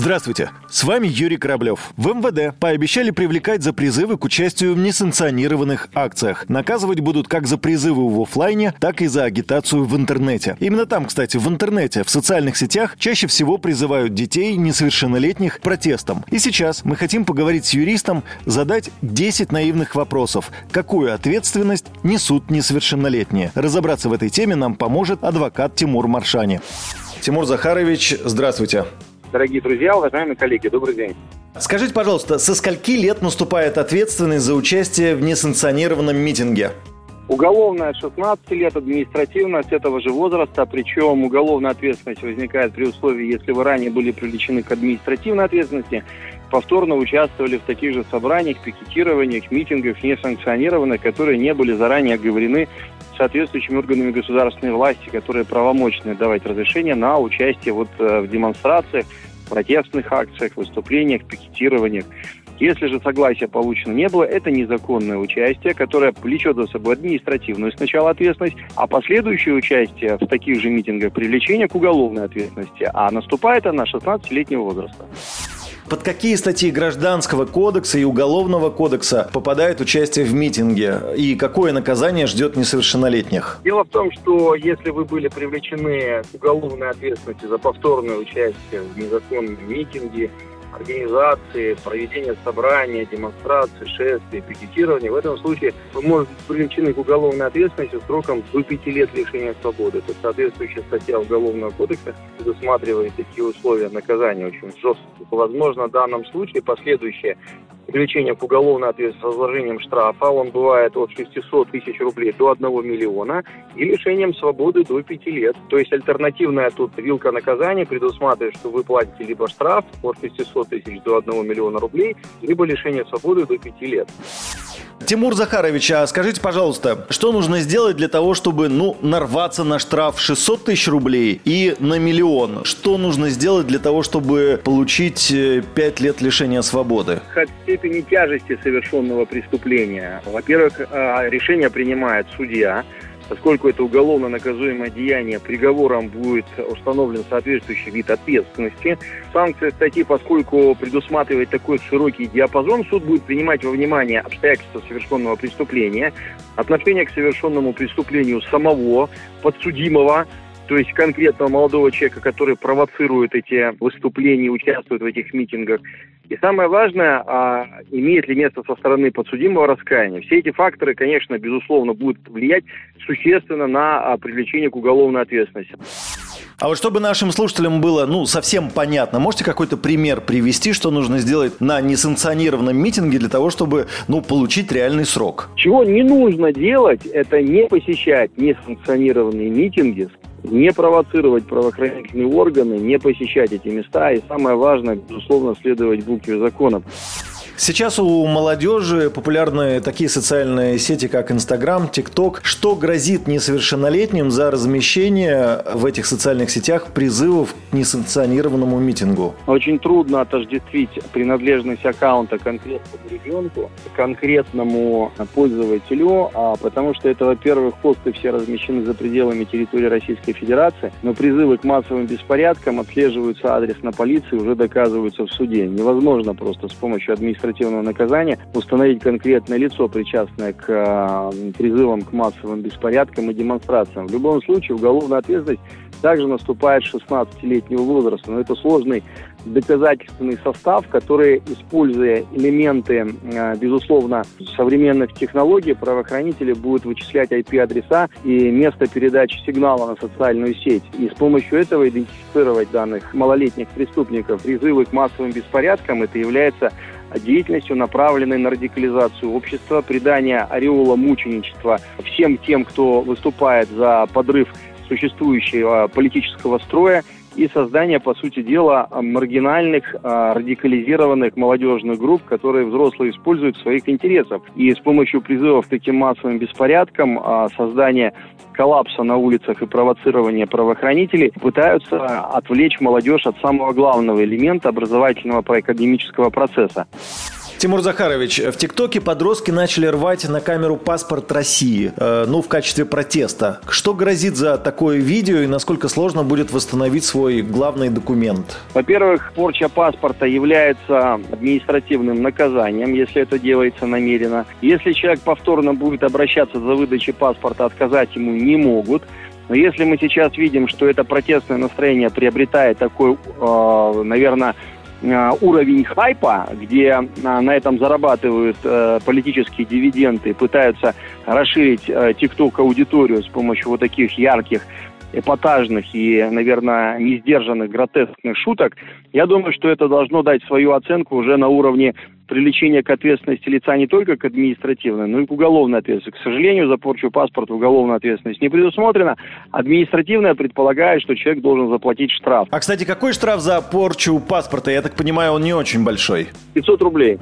Здравствуйте, с вами Юрий Кораблев. В МВД пообещали привлекать за призывы к участию в несанкционированных акциях. Наказывать будут как за призывы в офлайне, так и за агитацию в интернете. Именно там, кстати, в интернете, в социальных сетях чаще всего призывают детей несовершеннолетних к протестам. И сейчас мы хотим поговорить с юристом, задать 10 наивных вопросов. Какую ответственность несут несовершеннолетние? Разобраться в этой теме нам поможет адвокат Тимур Маршани. Тимур Захарович, здравствуйте. Дорогие друзья, уважаемые коллеги, добрый день. Скажите, пожалуйста, со скольки лет наступает ответственность за участие в несанкционированном митинге? Уголовная 16 лет, административная с этого же возраста, причем уголовная ответственность возникает при условии, если вы ранее были привлечены к административной ответственности, повторно участвовали в таких же собраниях, пикетированиях, митингах несанкционированных, которые не были заранее оговорены соответствующими органами государственной власти, которые правомочны давать разрешение на участие вот э, в демонстрациях, протестных акциях, выступлениях, пикетированиях. Если же согласия получено не было, это незаконное участие, которое влечет за собой административную сначала ответственность, а последующее участие в таких же митингах привлечение к уголовной ответственности. А наступает она 16-летнего возраста. Под какие статьи Гражданского кодекса и Уголовного кодекса попадает участие в митинге? И какое наказание ждет несовершеннолетних? Дело в том, что если вы были привлечены к уголовной ответственности за повторное участие в незаконном митинге, организации, проведения собрания, демонстрации, шествий, пикетирования. В этом случае вы можете быть привлечены к уголовной ответственности сроком до пяти лет лишения свободы. Это соответствующая статья Уголовного кодекса предусматривает такие условия наказания очень жесткие. Возможно, в данном случае последующее привлечение к уголовной ответственности с возложением штрафа, он бывает от 600 тысяч рублей до 1 миллиона, и лишением свободы до 5 лет. То есть альтернативная тут вилка наказания предусматривает, что вы платите либо штраф от 600 тысяч до 1 миллиона рублей, либо лишение свободы до 5 лет. Тимур Захарович, а скажите, пожалуйста, что нужно сделать для того, чтобы, ну, нарваться на штраф 600 тысяч рублей и на миллион? Что нужно сделать для того, чтобы получить 5 лет лишения свободы? От степени тяжести совершенного преступления. Во-первых, а, решение принимает судья, Поскольку это уголовно наказуемое деяние, приговором будет установлен соответствующий вид ответственности. Санкция статьи, поскольку предусматривает такой широкий диапазон, суд будет принимать во внимание обстоятельства совершенного преступления, отношение к совершенному преступлению самого подсудимого, то есть конкретного молодого человека, который провоцирует эти выступления, участвует в этих митингах. И самое важное, а, имеет ли место со стороны подсудимого раскаяния. Все эти факторы, конечно, безусловно, будут влиять существенно на а, привлечение к уголовной ответственности. А вот чтобы нашим слушателям было, ну, совсем понятно, можете какой-то пример привести, что нужно сделать на несанкционированном митинге для того, чтобы, ну, получить реальный срок? Чего не нужно делать, это не посещать несанкционированные митинги не провоцировать правоохранительные органы, не посещать эти места и самое важное, безусловно, следовать букве закона. Сейчас у молодежи популярны такие социальные сети, как Инстаграм, ТикТок. Что грозит несовершеннолетним за размещение в этих социальных сетях призывов к несанкционированному митингу? Очень трудно отождествить принадлежность аккаунта конкретному ребенку, конкретному пользователю, а потому что это, во-первых, посты все размещены за пределами территории Российской Федерации, но призывы к массовым беспорядкам отслеживаются адресно полиции, уже доказываются в суде. Невозможно просто с помощью административных административного наказания установить конкретное лицо, причастное к э, призывам к массовым беспорядкам и демонстрациям. В любом случае уголовная ответственность также наступает 16-летнего возраста. Но это сложный доказательственный состав, который, используя элементы, э, безусловно, современных технологий, правоохранители будут вычислять IP-адреса и место передачи сигнала на социальную сеть. И с помощью этого идентифицировать данных малолетних преступников. Призывы к массовым беспорядкам это является деятельностью, направленной на радикализацию общества, придание ореола мученичества всем тем, кто выступает за подрыв существующего политического строя и создание, по сути дела, маргинальных, радикализированных молодежных групп, которые взрослые используют в своих интересах. И с помощью призывов к таким массовым беспорядкам, создания коллапса на улицах и провоцирования правоохранителей пытаются отвлечь молодежь от самого главного элемента образовательного проакадемического процесса. Тимур Захарович, в ТикТоке подростки начали рвать на камеру паспорт России, э, ну, в качестве протеста. Что грозит за такое видео и насколько сложно будет восстановить свой главный документ? Во-первых, порча паспорта является административным наказанием, если это делается намеренно. Если человек повторно будет обращаться за выдачей паспорта, отказать ему не могут. Но если мы сейчас видим, что это протестное настроение приобретает такой, э, наверное, уровень хайпа, где э, на этом зарабатывают э, политические дивиденды, пытаются расширить ТикТок аудиторию с помощью вот таких ярких эпатажных и, наверное, несдержанных, гротескных шуток, я думаю, что это должно дать свою оценку уже на уровне привлечения к ответственности лица не только к административной, но и к уголовной ответственности. К сожалению, за порчу паспорта уголовная ответственность не предусмотрена. Административная предполагает, что человек должен заплатить штраф. А, кстати, какой штраф за порчу паспорта? Я так понимаю, он не очень большой. 500 рублей.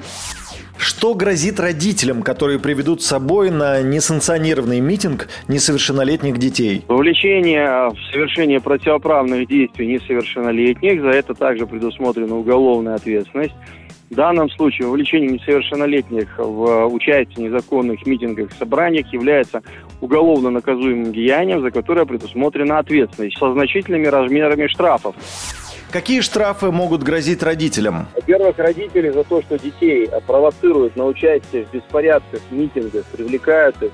Что грозит родителям, которые приведут с собой на несанкционированный митинг несовершеннолетних детей? Вовлечение в совершение противоправных действий несовершеннолетних, за это также предусмотрена уголовная ответственность. В данном случае вовлечение несовершеннолетних в участие в незаконных митингах и собраниях является уголовно наказуемым деянием, за которое предусмотрена ответственность со значительными размерами штрафов. Какие штрафы могут грозить родителям? Во-первых, родители за то, что детей провоцируют на участие в беспорядках, митингах, привлекают их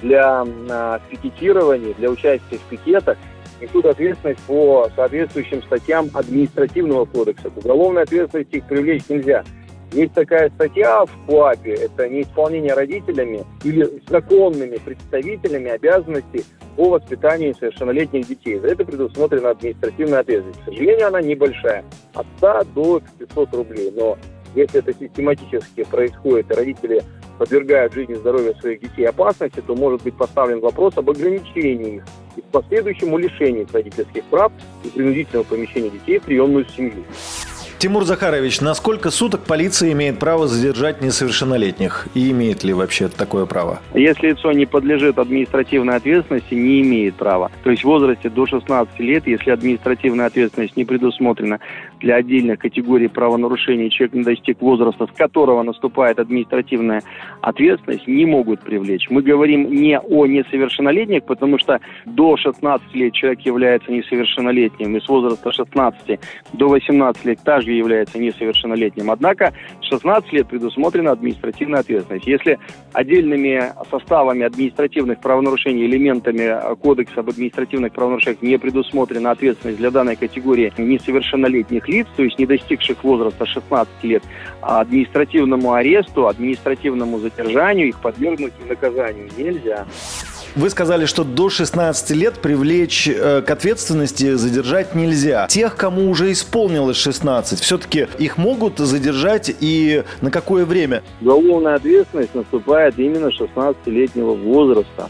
для а, пикетирования, для участия в пикетах, несут ответственность по соответствующим статьям административного кодекса. Уголовной ответственности их привлечь нельзя. Есть такая статья в КУАПе, это неисполнение родителями или законными представителями обязанностей по воспитанию несовершеннолетних детей. За это предусмотрена административная ответственность. К сожалению, она небольшая, от 100 до 500 рублей. Но если это систематически происходит, и родители подвергают жизни и здоровью своих детей опасности, то может быть поставлен вопрос об ограничении их и последующему лишению родительских прав и принудительного помещения детей в приемную семью. Тимур Захарович, на сколько суток полиция имеет право задержать несовершеннолетних? И имеет ли вообще такое право? Если лицо не подлежит административной ответственности, не имеет права. То есть в возрасте до 16 лет, если административная ответственность не предусмотрена для отдельных категорий правонарушений, человек не достиг возраста, с которого наступает административная ответственность, не могут привлечь. Мы говорим не о несовершеннолетних, потому что до 16 лет человек является несовершеннолетним, и с возраста 16 до 18 лет также является несовершеннолетним. Однако 16 лет предусмотрена административная ответственность. Если отдельными составами административных правонарушений, элементами Кодекса об административных правонарушениях не предусмотрена ответственность для данной категории несовершеннолетних лиц, то есть не достигших возраста 16 лет, а административному аресту, административному задержанию их подвергнуть наказанию нельзя. Вы сказали, что до 16 лет привлечь э, к ответственности задержать нельзя. Тех, кому уже исполнилось 16, все-таки их могут задержать и на какое время? Уголовная ответственность наступает именно 16-летнего возраста.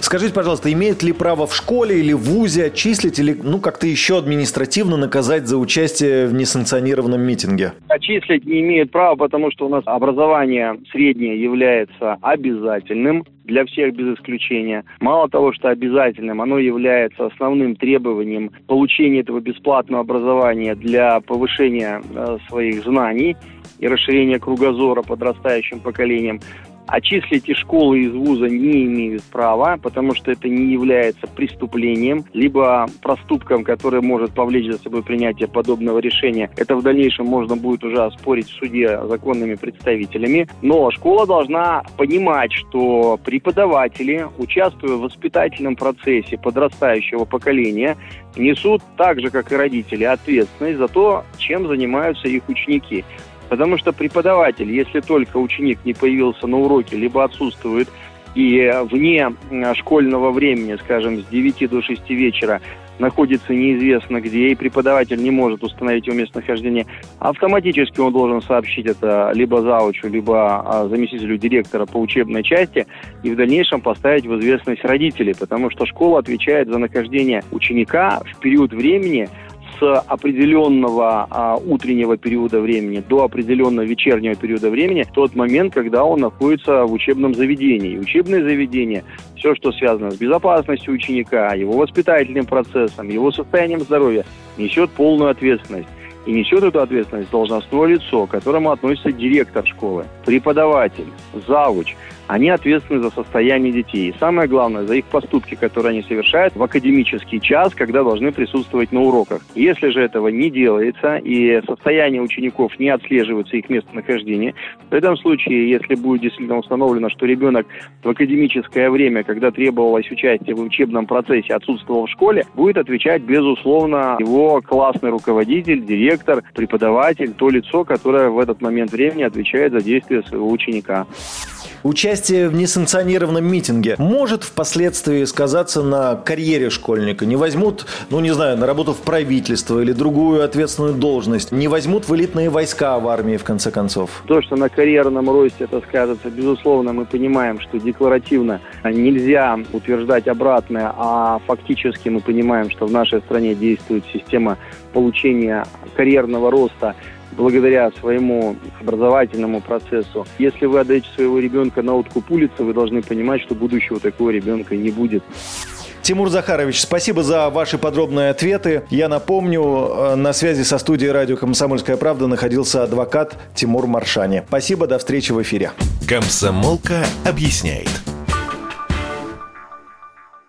Скажите, пожалуйста, имеет ли право в школе или в ВУЗе отчислить или ну как-то еще административно наказать за участие в несанкционированном митинге? Отчислить не имеет права, потому что у нас образование среднее является обязательным для всех без исключения. Мало того, что обязательным, оно является основным требованием получения этого бесплатного образования для повышения э, своих знаний и расширения кругозора подрастающим поколением. Отчислить из школы, из вуза не имеют права, потому что это не является преступлением, либо проступком, который может повлечь за собой принятие подобного решения. Это в дальнейшем можно будет уже оспорить в суде законными представителями. Но школа должна понимать, что преподаватели, участвуя в воспитательном процессе подрастающего поколения, несут так же, как и родители, ответственность за то, чем занимаются их ученики. Потому что преподаватель, если только ученик не появился на уроке, либо отсутствует, и вне школьного времени, скажем, с 9 до 6 вечера, находится неизвестно где, и преподаватель не может установить его местонахождение, автоматически он должен сообщить это либо заучу, либо а, заместителю директора по учебной части, и в дальнейшем поставить в известность родителей, потому что школа отвечает за нахождение ученика в период времени, определенного а, утреннего периода времени до определенного вечернего периода времени тот момент, когда он находится в учебном заведении. учебное заведение все, что связано с безопасностью ученика, его воспитательным процессом, его состоянием здоровья, несет полную ответственность. И несет эту ответственность должностное лицо, к которому относится директор школы, преподаватель, завуч – они ответственны за состояние детей. И самое главное, за их поступки, которые они совершают в академический час, когда должны присутствовать на уроках. Если же этого не делается и состояние учеников не отслеживается, их местонахождение, в этом случае, если будет действительно установлено, что ребенок в академическое время, когда требовалось участие в учебном процессе, отсутствовал в школе, будет отвечать, безусловно, его классный руководитель, директор, преподаватель, то лицо, которое в этот момент времени отвечает за действия своего ученика. Участие в несанкционированном митинге может впоследствии сказаться на карьере школьника. Не возьмут, ну не знаю, на работу в правительство или другую ответственную должность. Не возьмут в элитные войска в армии, в конце концов. То, что на карьерном росте это скажется, безусловно, мы понимаем, что декларативно нельзя утверждать обратное, а фактически мы понимаем, что в нашей стране действует система получения карьерного роста благодаря своему образовательному процессу. Если вы отдаете своего ребенка на откуп улицы, вы должны понимать, что будущего такого ребенка не будет. Тимур Захарович, спасибо за ваши подробные ответы. Я напомню, э, на связи со студией радио «Комсомольская правда» находился адвокат Тимур Маршани. Спасибо, до встречи в эфире. «Комсомолка объясняет».